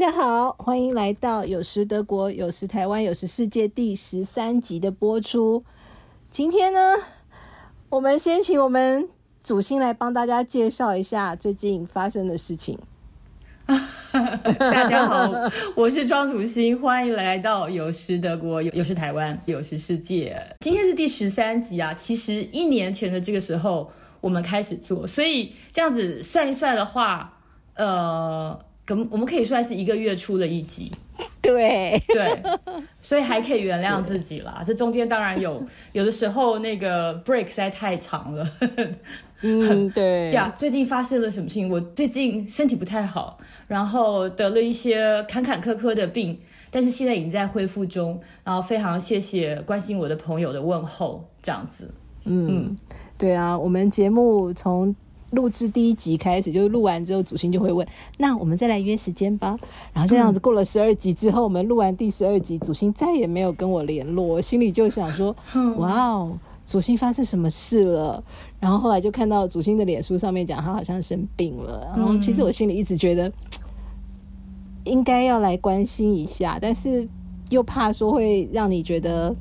大家好，欢迎来到有时德国、有时台湾、有时世界第十三集的播出。今天呢，我们先请我们主星来帮大家介绍一下最近发生的事情。大家好，我是庄主星，欢迎来到有时德国、有时台湾、有时世界。今天是第十三集啊，其实一年前的这个时候我们开始做，所以这样子算一算的话，呃。我们可以算是一个月出了一集，对对，所以还可以原谅自己啦。这中间当然有有的时候那个 break 实在太长了，嗯，对。对啊，最近发生了什么事情？我最近身体不太好，然后得了一些坎坎坷坷的病，但是现在已经在恢复中。然后非常谢谢关心我的朋友的问候，这样子。嗯，对啊，我们节目从。录制第一集开始，就是录完之后，主星就会问：“那我们再来约时间吧。”然后就这样子过了十二集之后，我们录完第十二集，主星再也没有跟我联络，我心里就想说：“哇哦，主星发生什么事了？”然后后来就看到主星的脸书上面讲他好像生病了，然后其实我心里一直觉得应该要来关心一下，但是又怕说会让你觉得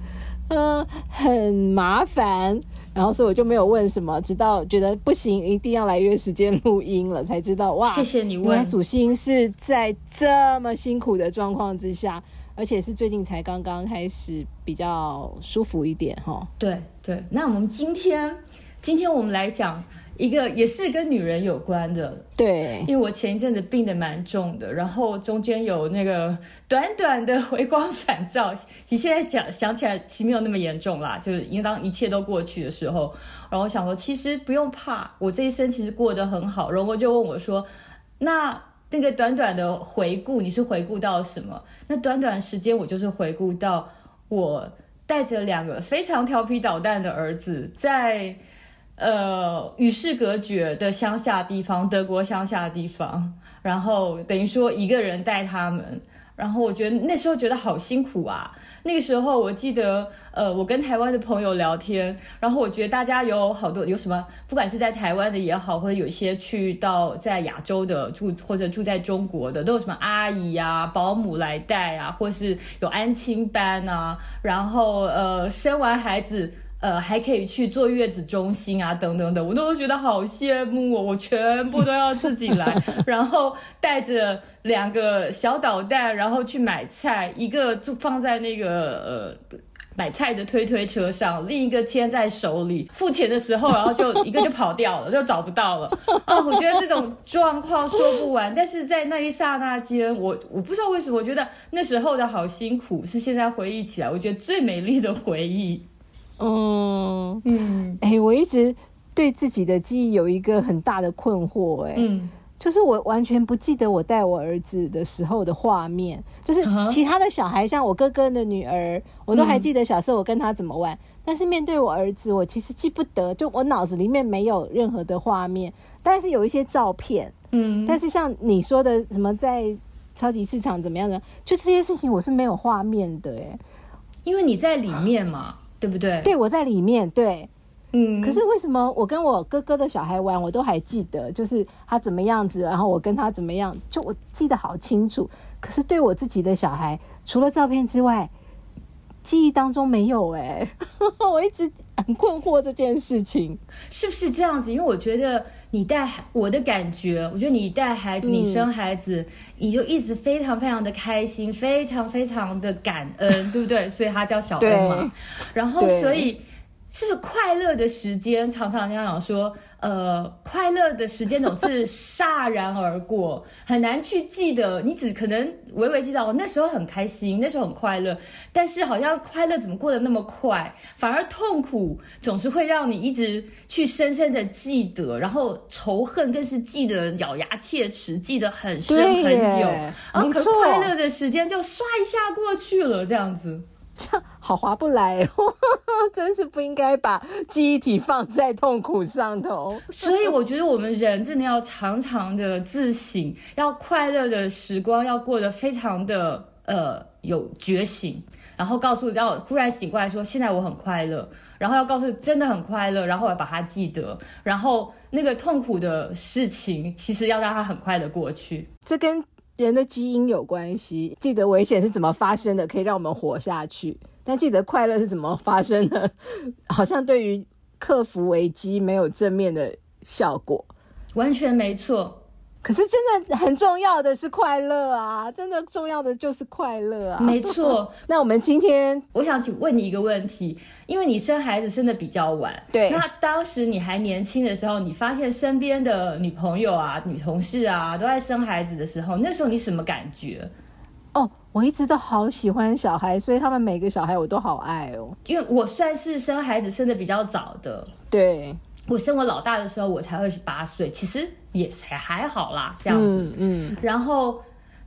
呃很麻烦。然后，所以我就没有问什么，直到觉得不行，一定要来约时间录音了，才知道哇！谢谢你问。原来主心是在这么辛苦的状况之下，而且是最近才刚刚开始比较舒服一点哈。对对，那我们今天，今天我们来讲。一个也是跟女人有关的，对，因为我前一阵子病得蛮重的，然后中间有那个短短的回光返照，你现在想想起来其实没有那么严重啦，就是应当一切都过去的时候，然后我想说其实不用怕，我这一生其实过得很好。然后就问我说，那那个短短的回顾，你是回顾到什么？那短短时间我就是回顾到我带着两个非常调皮捣蛋的儿子在。呃，与世隔绝的乡下地方，德国乡下地方，然后等于说一个人带他们，然后我觉得那时候觉得好辛苦啊。那个时候我记得，呃，我跟台湾的朋友聊天，然后我觉得大家有好多有什么，不管是在台湾的也好，或者有一些去到在亚洲的住或者住在中国的，都有什么阿姨呀、保姆来带啊，或是有安亲班啊，然后呃，生完孩子。呃，还可以去坐月子中心啊，等等等，我都觉得好羡慕哦，我全部都要自己来，然后带着两个小导弹，然后去买菜，一个就放在那个呃买菜的推推车上，另一个牵在手里，付钱的时候，然后就一个就跑掉了，就找不到了。啊，我觉得这种状况说不完，但是在那一刹那间，我我不知道为什么，我觉得那时候的好辛苦，是现在回忆起来，我觉得最美丽的回忆。嗯。嗯，哎，我一直对自己的记忆有一个很大的困惑，哎，嗯，就是我完全不记得我带我儿子的时候的画面，就是其他的小孩，像我哥哥的女儿，我都还记得小时候我跟他怎么玩，但是面对我儿子，我其实记不得，就我脑子里面没有任何的画面，但是有一些照片，嗯，但是像你说的什么在超级市场怎么样的，就这些事情我是没有画面的，哎，因为你在里面嘛。对不对？对，我在里面。对，嗯。可是为什么我跟我哥哥的小孩玩，我都还记得，就是他怎么样子，然后我跟他怎么样，就我记得好清楚。可是对我自己的小孩，除了照片之外，记忆当中没有。哎，我一直很困惑这件事情，是不是这样子？因为我觉得。你带孩，我的感觉，我觉得你带孩子，你生孩子，你就一直非常非常的开心，非常非常的感恩，对不对？所以他叫小恩嘛。然后，所以是不是快乐的时间，常常家长说。呃，快乐的时间总是霎然而过，很难去记得。你只可能微微记得我那时候很开心，那时候很快乐。但是好像快乐怎么过得那么快，反而痛苦总是会让你一直去深深的记得，然后仇恨更是记得咬牙切齿，记得很深很久。然后可快乐的时间就刷一下过去了，这样子。这样好划不来，哦 真是不应该把记忆体放在痛苦上头。所以我觉得我们人真的要常常的自省，要快乐的时光要过得非常的呃有觉醒，然后告诉要忽然醒过来说现在我很快乐，然后要告诉真的很快乐，然后要把它记得，然后那个痛苦的事情其实要让它很快的过去。这跟人的基因有关系。记得危险是怎么发生的，可以让我们活下去；但记得快乐是怎么发生的，好像对于克服危机没有正面的效果。完全没错。可是真的很重要的是快乐啊！真的重要的就是快乐啊！没错。那我们今天，我想请问你一个问题，因为你生孩子生的比较晚，对。那当时你还年轻的时候，你发现身边的女朋友啊、女同事啊都在生孩子的时候，那时候你什么感觉？哦，我一直都好喜欢小孩，所以他们每个小孩我都好爱哦。因为我算是生孩子生的比较早的，对。我生我老大的时候，我才二十八岁，其实也还还好啦，这样子。嗯。然后，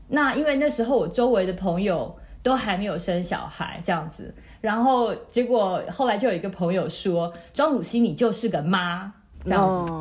那因为那时候我周围的朋友都还没有生小孩，这样子。然后结果后来就有一个朋友说：“庄汝熙，你就是个妈。”这样子。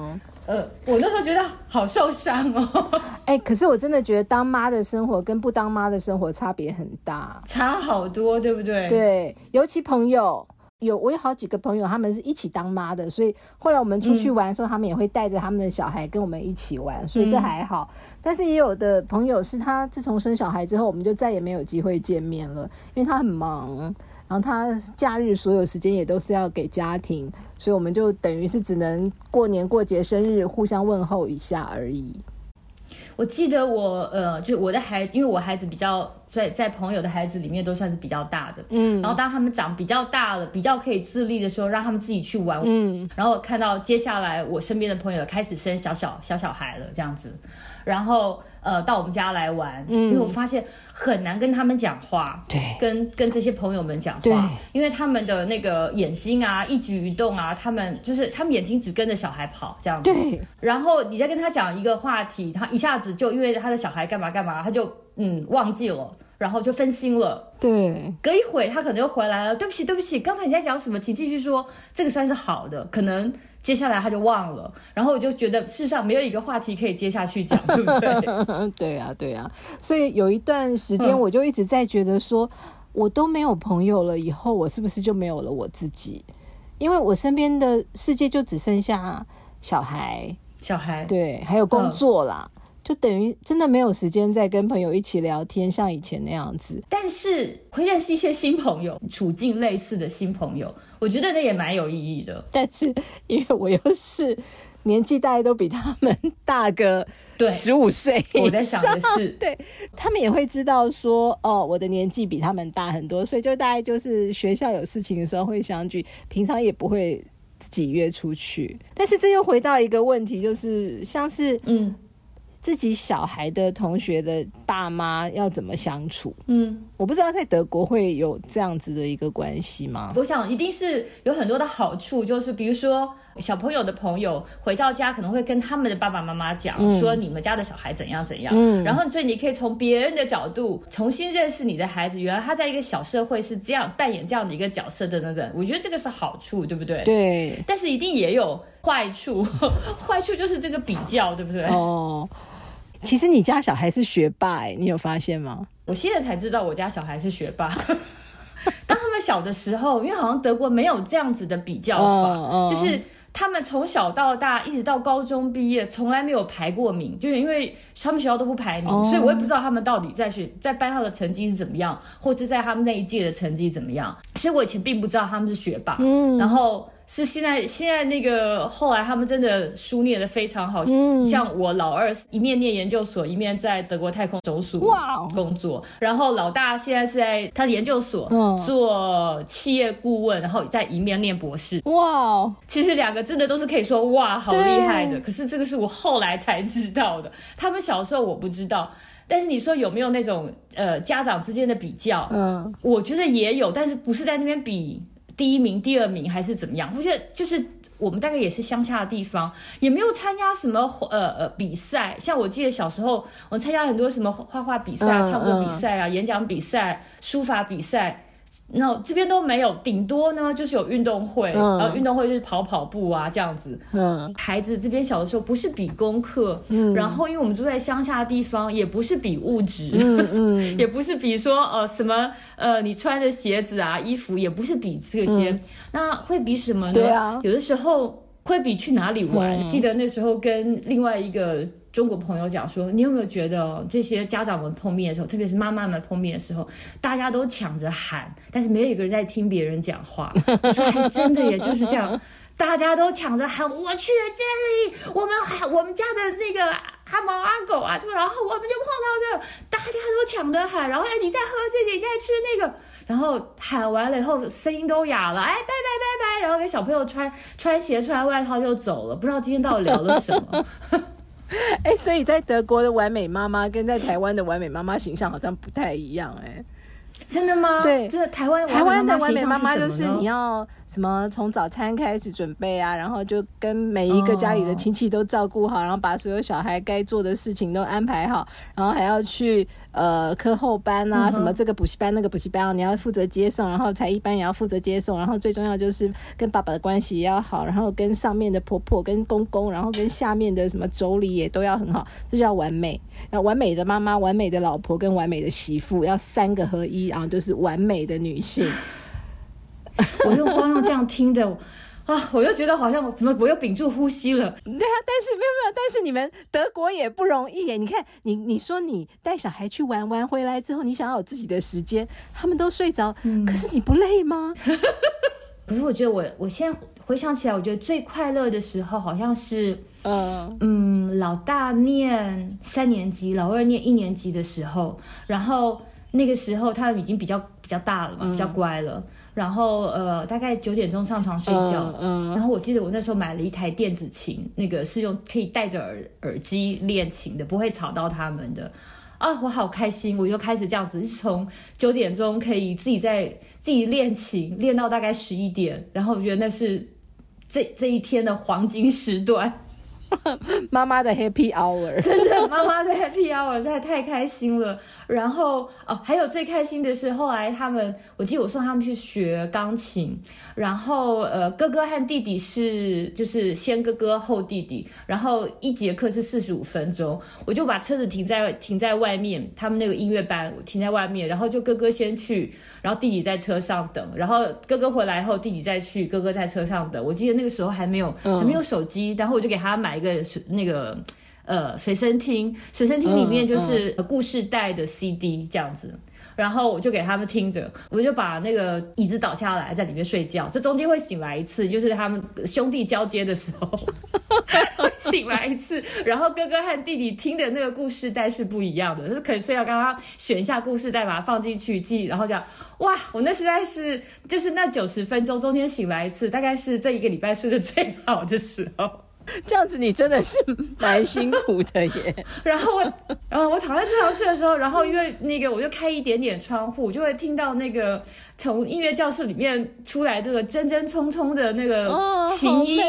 呃，我那时候觉得好受伤哦。哎，可是我真的觉得当妈的生活跟不当妈的生活差别很大，差好多，对不对？对，尤其朋友。有我有好几个朋友，他们是一起当妈的，所以后来我们出去玩的时候，他们也会带着他们的小孩跟我们一起玩，所以这还好。但是也有的朋友是他自从生小孩之后，我们就再也没有机会见面了，因为他很忙，然后他假日所有时间也都是要给家庭，所以我们就等于是只能过年过节、生日互相问候一下而已。我记得我呃，就我的孩子，因为我孩子比较在在朋友的孩子里面都算是比较大的，嗯，然后当他们长比较大了，比较可以自立的时候，让他们自己去玩，嗯，然后看到接下来我身边的朋友开始生小小小小孩了，这样子，然后。呃，到我们家来玩，嗯。因为我发现很难跟他们讲话，对，跟跟这些朋友们讲话，因为他们的那个眼睛啊，一举一动啊，他们就是他们眼睛只跟着小孩跑这样子，对。然后你再跟他讲一个话题，他一下子就因为他的小孩干嘛干嘛，他就嗯忘记了，然后就分心了，对。隔一会他可能又回来了，对不起对不起，刚才你在讲什么，请继续说，这个算是好的，可能。接下来他就忘了，然后我就觉得世上没有一个话题可以接下去讲，对不对？对啊，对啊，所以有一段时间我就一直在觉得说，我都没有朋友了，以后我是不是就没有了我自己？因为我身边的世界就只剩下小孩，小孩对，还有工作啦。就等于真的没有时间再跟朋友一起聊天，像以前那样子。但是会认识一些新朋友，处境类似的新朋友，我觉得那也蛮有意义的。但是因为我又是年纪大概都比他们大个对十五岁，我在想的是，对他们也会知道说，哦，我的年纪比他们大很多，所以就大概就是学校有事情的时候会相聚，平常也不会自己约出去。但是这又回到一个问题，就是像是嗯。自己小孩的同学的爸妈要怎么相处？嗯，我不知道在德国会有这样子的一个关系吗？我想一定是有很多的好处，就是比如说小朋友的朋友回到家可能会跟他们的爸爸妈妈讲说你们家的小孩怎样怎样，嗯，然后所以你可以从别人的角度重新认识你的孩子，原来他在一个小社会是这样扮演这样的一个角色等等等，我觉得这个是好处，对不对？对，但是一定也有坏处，坏处就是这个比较，对不对？哦。其实你家小孩是学霸，你有发现吗？我现在才知道我家小孩是学霸。当他们小的时候，因为好像德国没有这样子的比较法，就是他们从小到大一直到高中毕业，从来没有排过名，就是因为他们学校都不排名，所以我也不知道他们到底在学在班上的成绩是怎么样，或者在他们那一届的成绩怎么样。所以我以前并不知道他们是学霸，嗯，然后。是现在，现在那个后来他们真的书念的非常好，嗯，像我老二一面念研究所，一面在德国太空总署工作，然后老大现在是在他的研究所做企业顾问，然后在一面念博士，哇，其实两个真的都是可以说哇好厉害的，可是这个是我后来才知道的，他们小时候我不知道，但是你说有没有那种呃家长之间的比较？嗯，我觉得也有，但是不是在那边比。第一名、第二名还是怎么样？我觉得就是我们大概也是乡下的地方，也没有参加什么呃呃比赛。像我记得小时候，我参加很多什么画画比赛、唱歌比赛啊、演讲比赛、书法比赛。那这边都没有，顶多呢就是有运动会，然后运动会就是跑跑步啊这样子。嗯，孩子这边小的时候不是比功课，嗯，然后因为我们住在乡下的地方，也不是比物质，嗯嗯，也不是比说呃什么呃你穿的鞋子啊衣服，也不是比这些，那会比什么呢？对啊，有的时候会比去哪里玩。记得那时候跟另外一个中国朋友讲说，你有没有觉得这些家长们碰面的时候，特别是妈妈们碰面的时候，大家都抢着喊，但是没有一个人在听别人讲话。我说还真的，也就是这样，大家都抢着喊，我去了这里，我们还我们家的那个阿猫阿狗啊，然后我们就碰到这，大家都抢着喊，然后哎，你再喝这个，你再吃那个。然后喊完了以后，声音都哑了，哎，拜拜拜拜，然后给小朋友穿穿鞋、穿外套就走了。不知道今天到底聊了什么。哎，所以在德国的完美妈妈跟在台湾的完美妈妈形象好像不太一样，哎，真的吗？对，这台湾台湾的完美妈妈就是你要。什么从早餐开始准备啊，然后就跟每一个家里的亲戚都照顾好，然后把所有小孩该做的事情都安排好，然后还要去呃课后班啊，什么这个补习班那个补习班啊，你要负责接送，然后才艺班也要负责接送，然后最重要就是跟爸爸的关系也要好，然后跟上面的婆婆、跟公公，然后跟下面的什么妯娌也都要很好，这叫完美。要完美的妈妈、完美的老婆跟完美的媳妇，要三个合一，然后就是完美的女性。我用光用这样听的啊，我又觉得好像怎么我又屏住呼吸了。对啊，但是没有没有，但是你们德国也不容易耶。你看，你你说你带小孩去玩玩回来之后，你想要有自己的时间，他们都睡着，可是你不累吗？可是我觉得我我现在回想起来，我觉得最快乐的时候好像是，呃嗯，老大念三年级，老二念一年级的时候，然后那个时候他们已经比较比较大了嘛，比较乖了。然后呃，大概九点钟上床睡觉。嗯，然后我记得我那时候买了一台电子琴，那个是用可以戴着耳耳机练琴的，不会吵到他们的。啊，我好开心！我就开始这样子，是从九点钟可以自己在自己练琴，练到大概十一点。然后我觉得那是这这一天的黄金时段。妈妈的 Happy Hour，真的，妈妈的 Happy Hour 实在太开心了。然后哦，还有最开心的是，后来他们，我记得我送他们去学钢琴。然后呃，哥哥和弟弟是就是先哥哥后弟弟。然后一节课是四十五分钟，我就把车子停在停在外面，他们那个音乐班停在外面，然后就哥哥先去，然后弟弟在车上等。然后哥哥回来后，弟弟再去，哥哥在车上等。我记得那个时候还没有还没有手机，然后我就给他买。一个那个呃随身听，随身听里面就是故事带的 CD 这样子，然后我就给他们听着，我就把那个椅子倒下来在里面睡觉，这中间会醒来一次，就是他们兄弟交接的时候。醒来一次，然后哥哥和弟弟听的那个故事带是不一样的，就是可以睡觉，刚刚选一下故事带，把它放进去记，然后讲哇，我那实在是就是那九十分钟中间醒来一次，大概是这一个礼拜睡得最好的时候。这样子你真的是蛮辛苦的耶。然后我，呃，我躺在车上睡的时候，然后因为那个我就开一点点窗户，就会听到那个从音乐教室里面出来这个真真匆匆的那个琴音，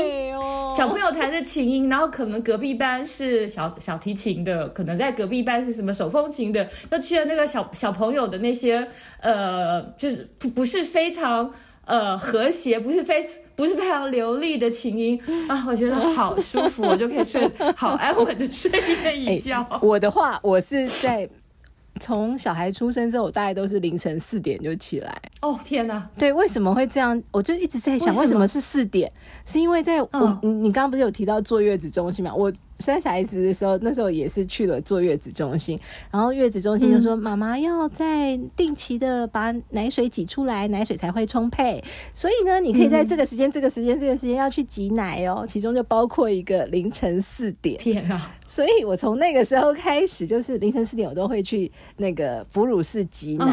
小朋友弹的琴音，然后可能隔壁班是小小提琴的，可能在隔壁班是什么手风琴的，那去了那个小小朋友的那些呃，就是不不是非常呃和谐，不是非。不是非常流利的琴音啊，我觉得好舒服，我就可以睡好安稳的睡一觉。我的话，我是在从小孩出生之后，我大概都是凌晨四点就起来。哦天哪！对，为什么会这样？我就一直在想，为什么是四点？是因为在我你你刚刚不是有提到坐月子中心吗？我。生小孩子的时候，那时候也是去了坐月子中心，然后月子中心就说：“妈妈要在定期的把奶水挤出来，奶水才会充沛。所以呢，你可以在这个时间、这个时间、这个时间要去挤奶哦。其中就包括一个凌晨四点。天哪！所以我从那个时候开始，就是凌晨四点我都会去那个哺乳室挤奶。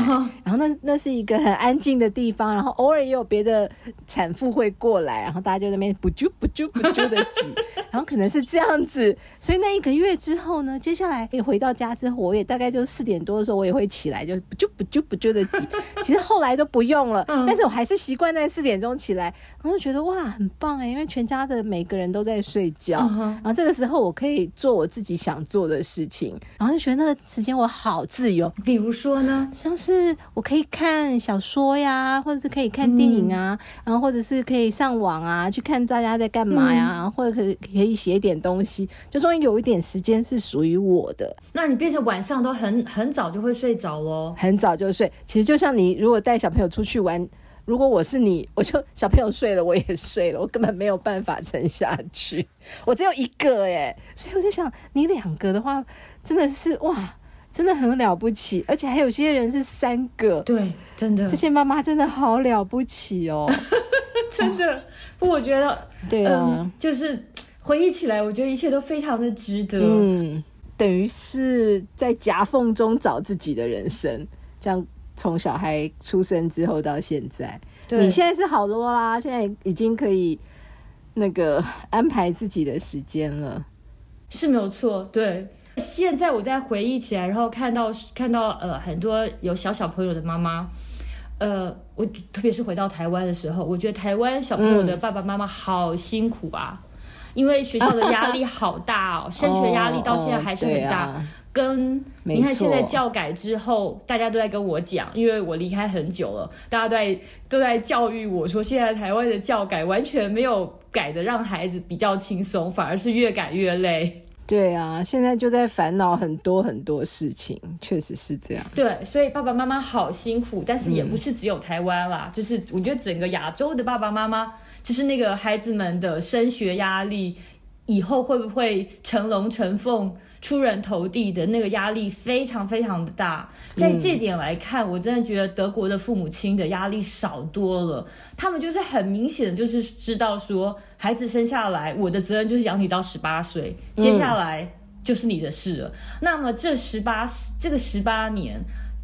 然后那那是一个很安静的地方，然后偶尔也有别的产妇会过来，然后大家就在那边不啾不啾不啾的挤，然后可能是这样子。所以那一个月之后呢，接下来也回到家之后，我也大概就四点多的时候，我也会起来，就不就不就不就的挤。其实后来都不用了，但是我还是习惯在四点钟起来，然后觉得哇，很棒哎，因为全家的每个人都在睡觉，然后这个时候我可以做我自己想做的事情，然后就觉得那个时间我好自由。比如说呢，像是我可以看小说呀，或者是可以看电影啊，然后或者是可以上网啊，去看大家在干嘛呀，或者可可以写点东西。就终于有一点时间是属于我的，那你变成晚上都很很早就会睡着喽？很早就睡。其实就像你如果带小朋友出去玩如果我是你，我就小朋友睡了，我也睡了，我根本没有办法撑下去。我只有一个哎，所以我就想，你两个的话，真的是哇，真的很了不起。而且还有些人是三个，对，真的，这些妈妈真的好了不起哦，真的。不，我觉得，对啊，就是回忆起来，我觉得一切都非常的值得。嗯，等于是在夹缝中找自己的人生，这样。从小孩出生之后到现在，你现在是好多啦，现在已经可以那个安排自己的时间了，是没有错。对，现在我在回忆起来，然后看到看到呃很多有小小朋友的妈妈，呃，我特别是回到台湾的时候，我觉得台湾小朋友的爸爸妈妈好辛苦啊，因为学校的压力好大哦，升学压力到现在还是很大。跟你看，现在教改之后，大家都在跟我讲，因为我离开很久了，大家都在都在教育我说，现在台湾的教改完全没有改的让孩子比较轻松，反而是越改越累。对啊，现在就在烦恼很多很多事情，确实是这样。对，所以爸爸妈妈好辛苦，但是也不是只有台湾啦，就是我觉得整个亚洲的爸爸妈妈，就是那个孩子们的升学压力，以后会不会成龙成凤？出人头地的那个压力非常非常的大，在这点来看，我真的觉得德国的父母亲的压力少多了。他们就是很明显的，就是知道说，孩子生下来，我的责任就是养你到十八岁，接下来就是你的事了。那么这十八这个十八年，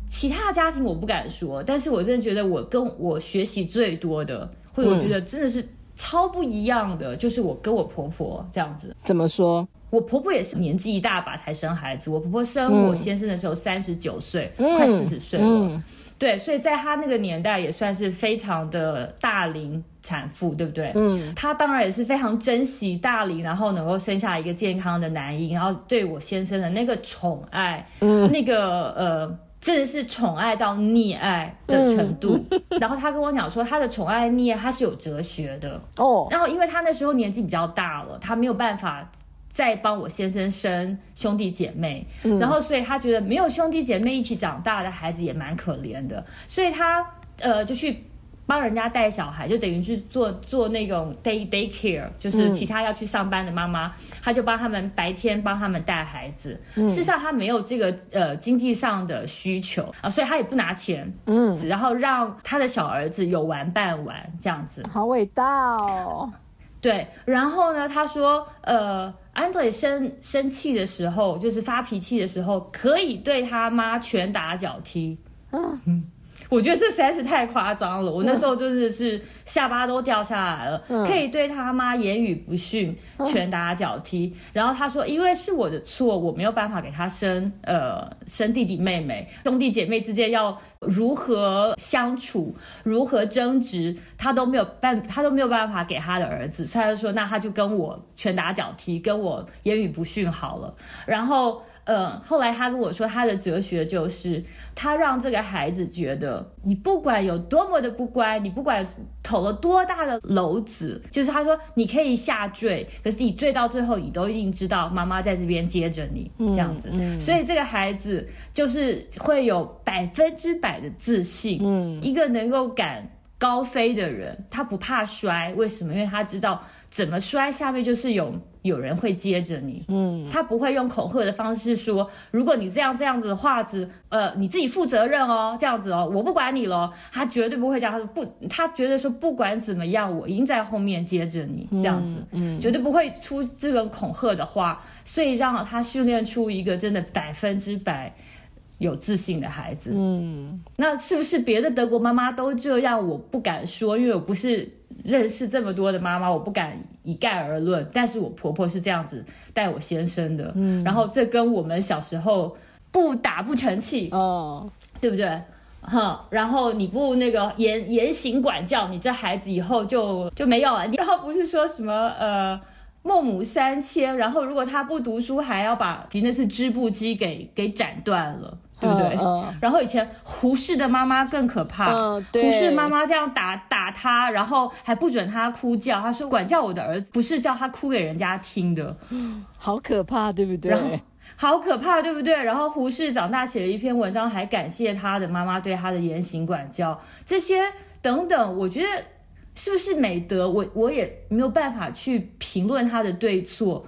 其他家庭我不敢说，但是我真的觉得我跟我学习最多的，或者我觉得真的是超不一样的，就是我跟我婆婆这样子。怎么说？我婆婆也是年纪一大把才生孩子。我婆婆生我先生的时候三十九岁，快四十岁了。对，所以在她那个年代也算是非常的大龄产妇，对不对？嗯，她当然也是非常珍惜大龄，然后能够生下一个健康的男婴，然后对我先生的那个宠爱，嗯，那个呃，真的是宠爱到溺爱的程度。然后他跟我讲说，他的宠爱溺爱，他是有哲学的哦。然后因为他那时候年纪比较大了，他没有办法。再帮我先生生兄弟姐妹，然后所以他觉得没有兄弟姐妹一起长大的孩子也蛮可怜的，所以他呃就去帮人家带小孩，就等于是做做那种 day day care，就是其他要去上班的妈妈，他就帮他们白天帮他们带孩子。事实上他没有这个呃经济上的需求啊，所以他也不拿钱，嗯，然后让他的小儿子有玩伴玩这样子，好伟大哦。对，然后呢，他说呃。安德烈生生气的时候，就是发脾气的时候，可以对他妈拳打脚踢。嗯。我觉得这实在是太夸张了，我那时候就是是下巴都掉下来了。可以对他妈言语不逊，拳打脚踢。然后他说，因为是我的错，我没有办法给他生呃生弟弟妹妹，兄弟姐妹之间要如何相处，如何争执，他都没有办，他都没有办法给他的儿子。所以他就说，那他就跟我拳打脚踢，跟我言语不逊好了。然后。嗯，后来他跟我说，他的哲学就是他让这个孩子觉得，你不管有多么的不乖，你不管投了多大的篓子，就是他说你可以下坠，可是你坠到最后，你都一定知道妈妈在这边接着你这样子。所以这个孩子就是会有百分之百的自信，嗯，一个能够敢高飞的人，他不怕摔，为什么？因为他知道怎么摔下面就是有。有人会接着你，嗯，他不会用恐吓的方式说，如果你这样这样子的话，子，呃，你自己负责任哦，这样子哦，我不管你了，他绝对不会讲，他说不，他觉得说不管怎么样，我已经在后面接着你，这样子，嗯，绝对不会出这种恐吓的话，所以让他训练出一个真的百分之百有自信的孩子，嗯，那是不是别的德国妈妈都这样？我不敢说，因为我不是。认识这么多的妈妈，我不敢一概而论。但是我婆婆是这样子带我先生的，嗯，然后这跟我们小时候不打不成器，哦，对不对？哼，然后你不那个严严刑管教，你这孩子以后就就没有了。然后不是说什么呃孟母三迁，然后如果他不读书，还要把那次织布机给给斩断了。对不对？然后以前胡适的妈妈更可怕，胡适妈妈这样打打他，然后还不准他哭叫，他说管教我的儿子不是叫他哭给人家听的，好可怕，对不对？然后好可怕，对不对？然后胡适长大写了一篇文章，还感谢他的妈妈对他的言行管教，这些等等，我觉得是不是美德，我我也没有办法去评论他的对错，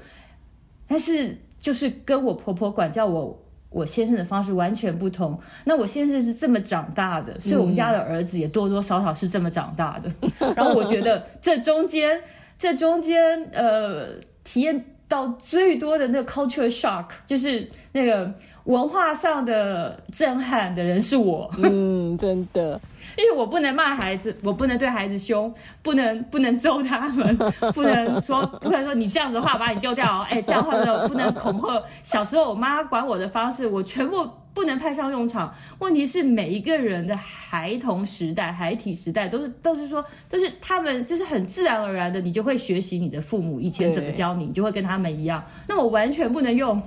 但是就是跟我婆婆管教我。我先生的方式完全不同。那我先生是这么长大的，所以我们家的儿子也多多少少是这么长大的。然后我觉得这中间，这中间，呃，体验到最多的那个 culture shock，就是那个文化上的震撼的人是我。嗯，真的。因为我不能骂孩子，我不能对孩子凶，不能不能揍他们，不能说不能说你这样子的话把你丢掉，哎，这样话的不能恐吓。小时候我妈管我的方式，我全部不能派上用场。问题是每一个人的孩童时代、孩体时代，都是都是说，都是他们就是很自然而然的，你就会学习你的父母以前怎么教你，你就会跟他们一样。那我完全不能用。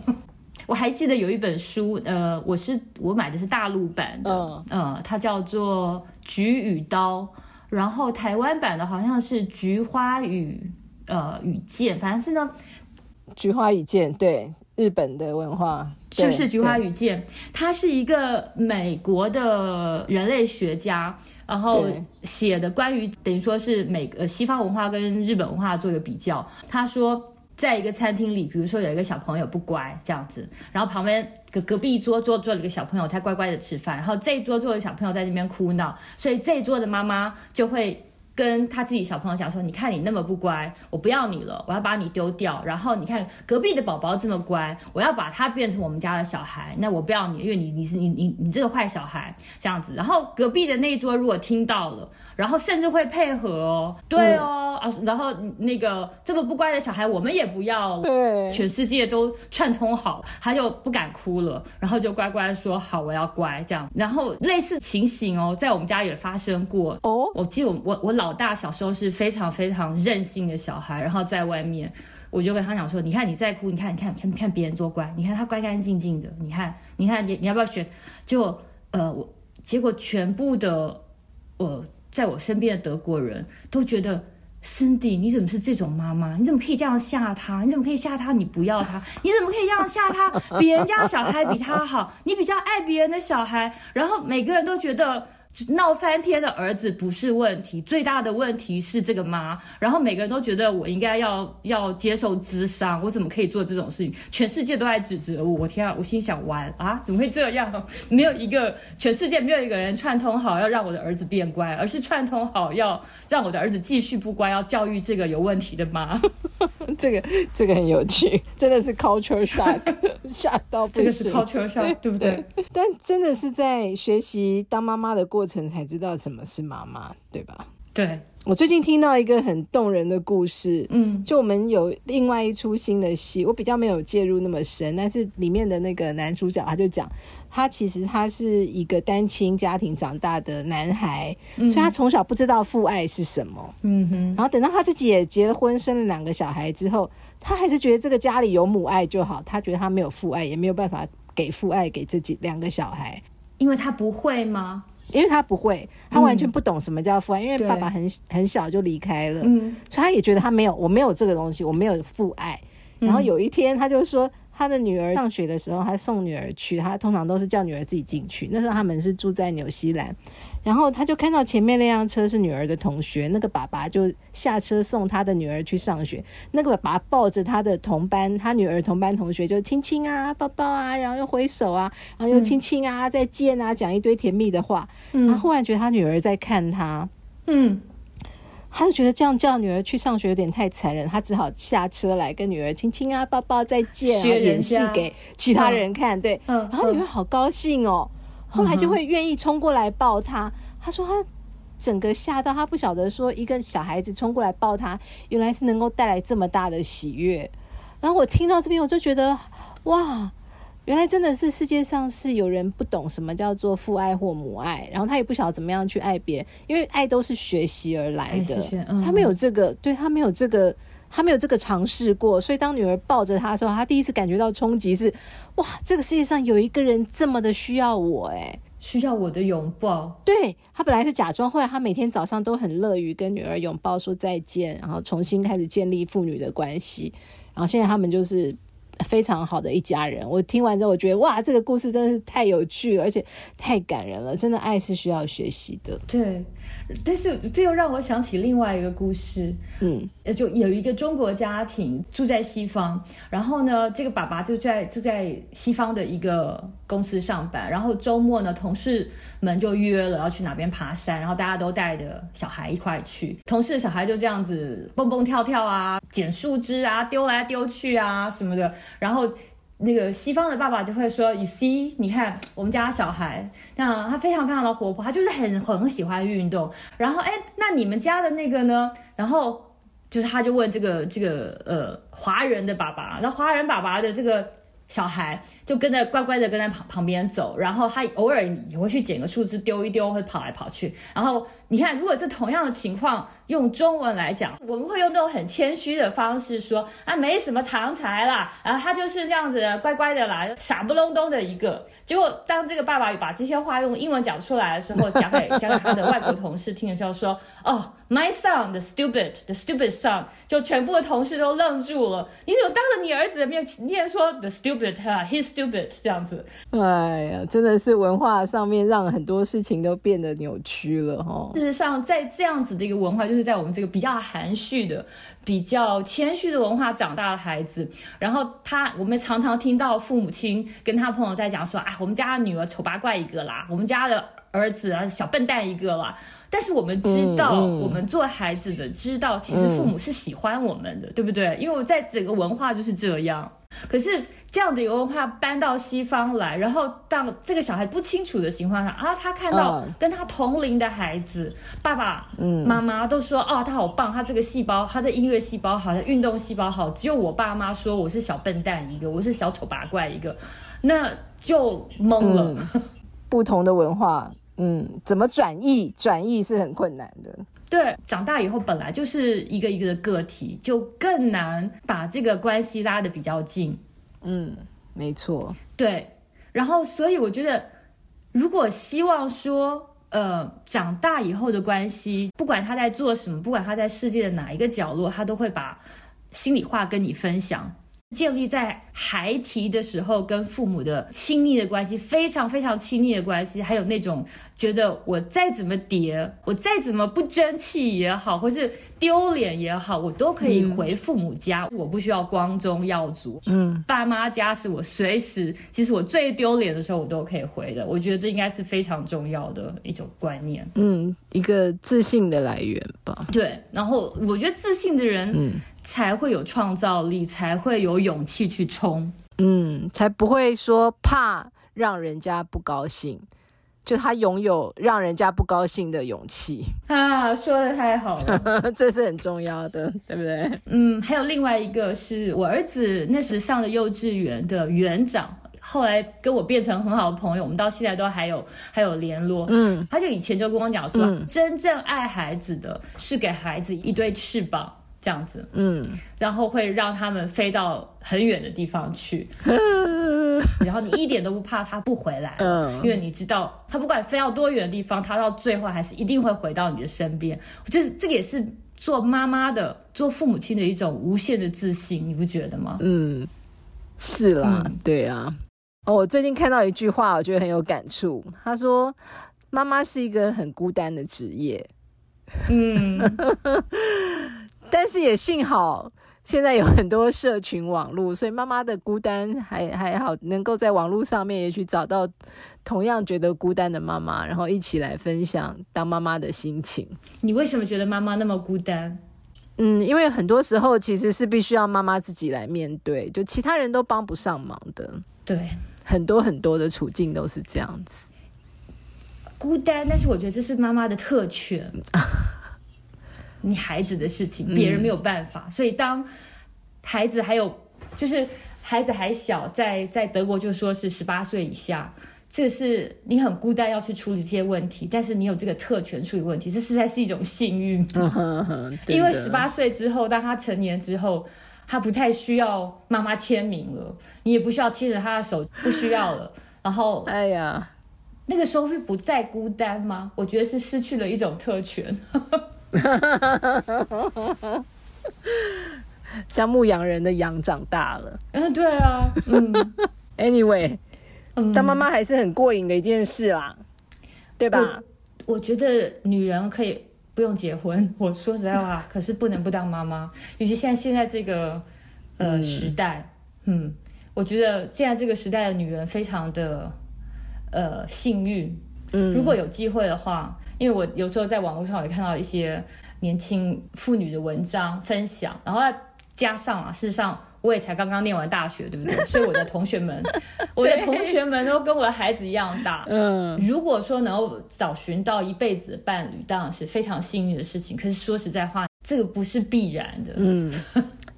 我还记得有一本书，呃，我是我买的是大陆版的，呃，它叫做《菊与刀》，然后台湾版的好像是《菊花与呃与剑》，反正是呢，《菊花与剑》对日本的文化是不是《菊花与剑》？他是一个美国的人类学家，然后写的关于等于说是美呃西方文化跟日本文化做一个比较，他说。在一个餐厅里，比如说有一个小朋友不乖这样子，然后旁边隔隔壁桌坐坐了一个小朋友，他乖乖的吃饭，然后这一桌坐的小朋友在那边哭闹，所以这一桌的妈妈就会。跟他自己小朋友讲说：“你看你那么不乖，我不要你了，我要把你丢掉。然后你看隔壁的宝宝这么乖，我要把他变成我们家的小孩。那我不要你，因为你你是你你你这个坏小孩这样子。然后隔壁的那一桌如果听到了，然后甚至会配合哦，对哦啊，然后那个这么不乖的小孩我们也不要，对，全世界都串通好，他就不敢哭了，然后就乖乖说好，我要乖这样。然后类似情形哦，在我们家也发生过哦。我记得我我我老。老大小时候是非常非常任性的小孩，然后在外面，我就跟他讲说：“你看你在哭，你看你看看看别人多乖，你看他乖干净净的，你看你看你你要不要选？”就呃，我结果全部的呃，在我身边的德国人都觉得，Cindy 你怎么是这种妈妈？你怎么可以这样吓他？你怎么可以吓他？你不要他？你怎么可以这样吓他？别人家小孩比他好，你比较爱别人的小孩，然后每个人都觉得。闹翻天的儿子不是问题，最大的问题是这个妈。然后每个人都觉得我应该要要接受滋伤，我怎么可以做这种事情？全世界都在指责我，我天啊！我心想完啊，怎么会这样？没有一个全世界没有一个人串通好要让我的儿子变乖，而是串通好要让我的儿子继续不乖，要教育这个有问题的妈。这个这个很有趣，真的是 culture shock，吓到不行。这个是 culture shock，对不对？但真的是在学习当妈妈的过程才知道什么是妈妈，对吧？对。我最近听到一个很动人的故事，嗯，就我们有另外一出新的戏，我比较没有介入那么深，但是里面的那个男主角他就讲，他其实他是一个单亲家庭长大的男孩，所以他从小不知道父爱是什么，嗯哼，然后等到他自己也结了婚，生了两个小孩之后，他还是觉得这个家里有母爱就好，他觉得他没有父爱，也没有办法给父爱给自己两个小孩，因为他不会吗？因为他不会，他完全不懂什么叫父爱，因为爸爸很很小就离开了，所以他也觉得他没有，我没有这个东西，我没有父爱。然后有一天，他就说。他的女儿上学的时候，他送女儿去，他通常都是叫女儿自己进去。那时候他们是住在纽西兰，然后他就看到前面那辆车是女儿的同学，那个爸爸就下车送他的女儿去上学。那个爸爸抱着他的同班，他女儿同班同学就亲亲啊、抱抱啊，然后又挥手啊，然后又亲亲啊、再见啊，讲一堆甜蜜的话。他忽然觉得他女儿在看他，嗯。他就觉得这样叫女儿去上学有点太残忍，他只好下车来跟女儿亲亲啊、抱抱、再见啊，演戏给其他人看。对，然后女儿好高兴哦，后来就会愿意冲过来抱他。他说他整个吓到，他不晓得说一个小孩子冲过来抱他，原来是能够带来这么大的喜悦。然后我听到这边，我就觉得哇。原来真的是世界上是有人不懂什么叫做父爱或母爱，然后他也不晓得怎么样去爱别人，因为爱都是学习而来的。他没有这个，对他没有这个，他没有这个尝试过。所以当女儿抱着他的时候，他第一次感觉到冲击是：哇，这个世界上有一个人这么的需要我，哎，需要我的拥抱。对他本来是假装，后来他每天早上都很乐于跟女儿拥抱说再见，然后重新开始建立父女的关系。然后现在他们就是。非常好的一家人，我听完之后，我觉得哇，这个故事真的是太有趣，而且太感人了。真的，爱是需要学习的。对，但是这又让我想起另外一个故事，嗯，呃，就有一个中国家庭住在西方，然后呢，这个爸爸就在就在西方的一个公司上班，然后周末呢，同事们就约了要去哪边爬山，然后大家都带着小孩一块去，同事的小孩就这样子蹦蹦跳跳啊，捡树枝啊，丢来丢去啊什么的，然后。那个西方的爸爸就会说：“You see，你看我们家小孩，那他非常非常的活泼，他就是很很喜欢运动。然后，哎，那你们家的那个呢？然后就是他就问这个这个呃华人的爸爸，那华人爸爸的这个。”小孩就跟着乖乖的跟在旁旁边走，然后他偶尔也会去捡个树枝丢一丢，会跑来跑去。然后你看，如果这同样的情况用中文来讲，我们会用那种很谦虚的方式说啊，没什么长才啦，然后他就是这样子乖乖的啦，傻不隆咚的一个。结果当这个爸爸把这些话用英文讲出来的时候，讲给 讲给他的外国同事听的时候，说哦，my son the stupid the stupid son，就全部的同事都愣住了。你怎么当着你儿子的面面说 the stupid 啊，he's stupid，这样子。哎呀，真的是文化上面让很多事情都变得扭曲了哈。事实上，在这样子的一个文化，就是在我们这个比较含蓄的、比较谦虚的文化长大的孩子，然后他，我们常常听到父母亲跟他朋友在讲说：“啊，我们家的女儿丑八怪一个啦，我们家的儿子啊小笨蛋一个啦。”但是我们知道，我们做孩子的知道，其实父母是喜欢我们的，对不对？因为我在整个文化就是这样。可是这样的一个文化搬到西方来，然后当这个小孩不清楚的情况下啊，他看到跟他同龄的孩子，爸爸、妈妈都说哦，他好棒，他这个细胞，他的音乐细胞好，他运动细胞好，只有我爸妈说我是小笨蛋一个，我是小丑八怪一个，那就懵了。不同的文化，嗯，怎么转译？转译是很困难的。对，长大以后本来就是一个一个的个体，就更难把这个关系拉得比较近。嗯，没错。对，然后所以我觉得，如果希望说，呃，长大以后的关系，不管他在做什么，不管他在世界的哪一个角落，他都会把心里话跟你分享。建立在孩提的时候跟父母的亲密的关系，非常非常亲密的关系，还有那种觉得我再怎么叠，我再怎么不争气也好，或是丢脸也好，我都可以回父母家，我不需要光宗耀祖。嗯，爸妈家是我随时，其实我最丢脸的时候，我都可以回的。我觉得这应该是非常重要的一种观念。嗯，一个自信的来源吧。对，然后我觉得自信的人，嗯。才会有创造力，才会有勇气去冲，嗯，才不会说怕让人家不高兴，就他拥有让人家不高兴的勇气。啊，说的太好了，这是很重要的，对不对？嗯，还有另外一个是我儿子那时上的幼稚园的园长，后来跟我变成很好的朋友，我们到现在都还有还有联络，嗯，他就以前就跟我讲说，真正爱孩子的是给孩子一对翅膀。这样子，嗯，然后会让他们飞到很远的地方去，然后你一点都不怕他不回来，嗯，因为你知道他不管飞到多远的地方，他到最后还是一定会回到你的身边。就是这个也是做妈妈的、做父母亲的一种无限的自信，你不觉得吗？嗯，是啦，对啊。哦，我最近看到一句话，我觉得很有感触。他说：“妈妈是一个很孤单的职业。”嗯。但是也幸好，现在有很多社群网络，所以妈妈的孤单还还好，能够在网络上面也去找到同样觉得孤单的妈妈，然后一起来分享当妈妈的心情。你为什么觉得妈妈那么孤单？嗯，因为很多时候其实是必须要妈妈自己来面对，就其他人都帮不上忙的。对，很多很多的处境都是这样子，孤单。但是我觉得这是妈妈的特权。你孩子的事情，别人没有办法，所以当孩子还有就是孩子还小，在在德国就说是十八岁以下，这是你很孤单要去处理这些问题，但是你有这个特权处理问题，这实在是一种幸运。因为十八岁之后，当他成年之后，他不太需要妈妈签名了，你也不需要牵着他的手，不需要了。然后，哎呀，那个时候是不再孤单吗？我觉得是失去了一种特权。像牧羊人的羊长大了，嗯，对啊，嗯，Anyway，当妈妈还是很过瘾的一件事啦，对吧？我觉得女人可以不用结婚。我说实在话，可是不能不当妈妈，尤其现在现在这个呃时代，嗯，我觉得现在这个时代的女人非常的呃幸运。嗯，如果有机会的话，因为我有时候在网络上也看到一些年轻妇女的文章分享，然后加上啊，事实上。我也才刚刚念完大学，对不对？所以我的同学们，我的同学们都跟我的孩子一样大。嗯，如果说能够找寻到一辈子的伴侣，当然是非常幸运的事情。可是说实在话，这个不是必然的。嗯，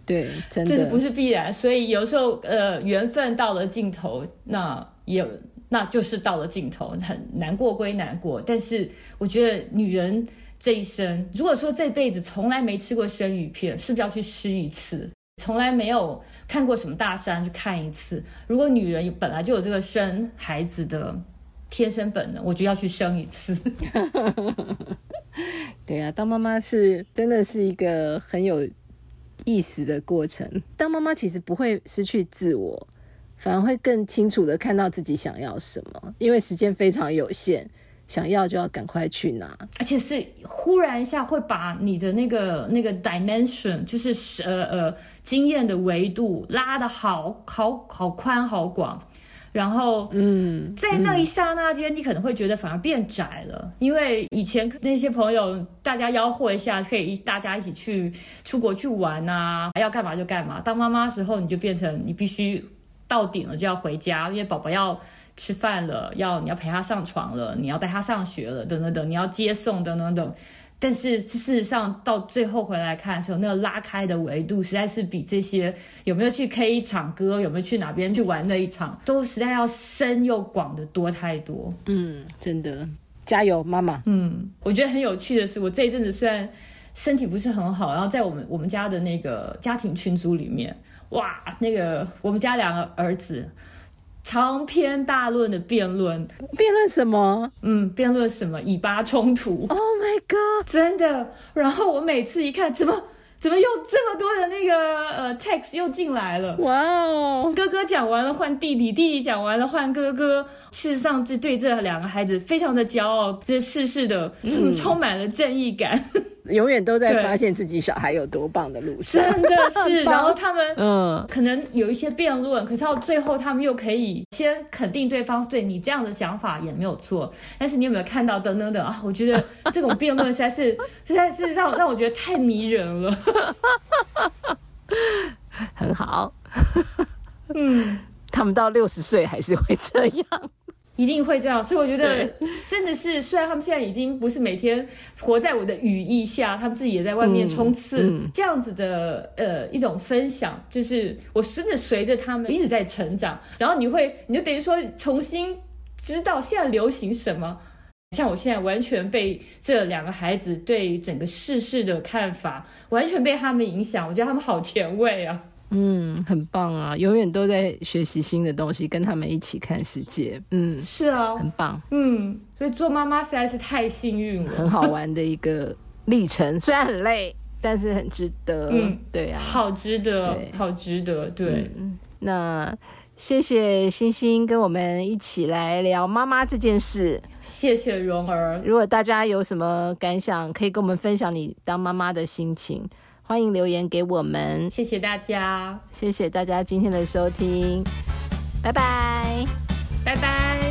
对，真的，这是不是必然？所以有时候，呃，缘分到了尽头，那也那就是到了尽头，很难过归难过。但是我觉得，女人这一生，如果说这辈子从来没吃过生鱼片，是不是要去吃一次？从来没有看过什么大山，去看一次。如果女人本来就有这个生孩子的天生本能，我就要去生一次。对啊，当妈妈是真的是一个很有意思的过程。当妈妈其实不会失去自我，反而会更清楚的看到自己想要什么，因为时间非常有限。想要就要赶快去拿，而且是忽然一下会把你的那个那个 dimension，就是呃呃经验的维度拉的好好好宽好广，然后嗯，在那一刹那间，你可能会觉得反而变窄了，因为以前那些朋友大家吆喝一下，可以大家一起去出国去玩啊，要干嘛就干嘛。当妈妈时候，你就变成你必须到顶了就要回家，因为宝宝要。吃饭了，要你要陪他上床了，你要带他上学了，等等等，你要接送等等等。但是事实上，到最后回来看的时候，那个拉开的维度实在是比这些有没有去 K 一场歌，有没有去哪边去玩那一场，都实在要深又广的多太多。嗯，真的，加油，妈妈。嗯，我觉得很有趣的是，我这一阵子虽然身体不是很好，然后在我们我们家的那个家庭群组里面，哇，那个我们家两个儿子。长篇大论的辩论，辩论什么？嗯，辩论什么？以巴冲突。Oh my god！真的。然后我每次一看，怎么怎么又这么多的那个呃 text 又进来了？哇哦！哥哥讲完了换弟弟，弟弟讲完了换哥哥。事实上，这对这两个孩子非常的骄傲，这世事的充满了正义感。永远都在发现自己小孩有多棒的路上，真的是。然后他们嗯，可能有一些辩论，可是到最后他们又可以先肯定对方，对你这样的想法也没有错。但是你有没有看到等等等啊？我觉得这种辩论实在是 实在是让让我觉得太迷人了，很好。嗯，他们到六十岁还是会这样。一定会这样，所以我觉得 真的是，虽然他们现在已经不是每天活在我的羽翼下，他们自己也在外面冲刺，这样子的呃一种分享，就是我真的随着他们一直在成长，然后你会，你就等于说重新知道现在流行什么，像我现在完全被这两个孩子对整个世事的看法完全被他们影响，我觉得他们好前卫啊。嗯，很棒啊！永远都在学习新的东西，跟他们一起看世界。嗯，是啊，很棒。嗯，所以做妈妈实在是太幸运了，很好玩的一个历程。虽然很累，但是很值得。嗯，对啊，好值得，好值得。对，那谢谢星星跟我们一起来聊妈妈这件事。谢谢蓉儿。如果大家有什么感想，可以跟我们分享你当妈妈的心情。欢迎留言给我们，谢谢大家，谢谢大家今天的收听，拜拜，拜拜。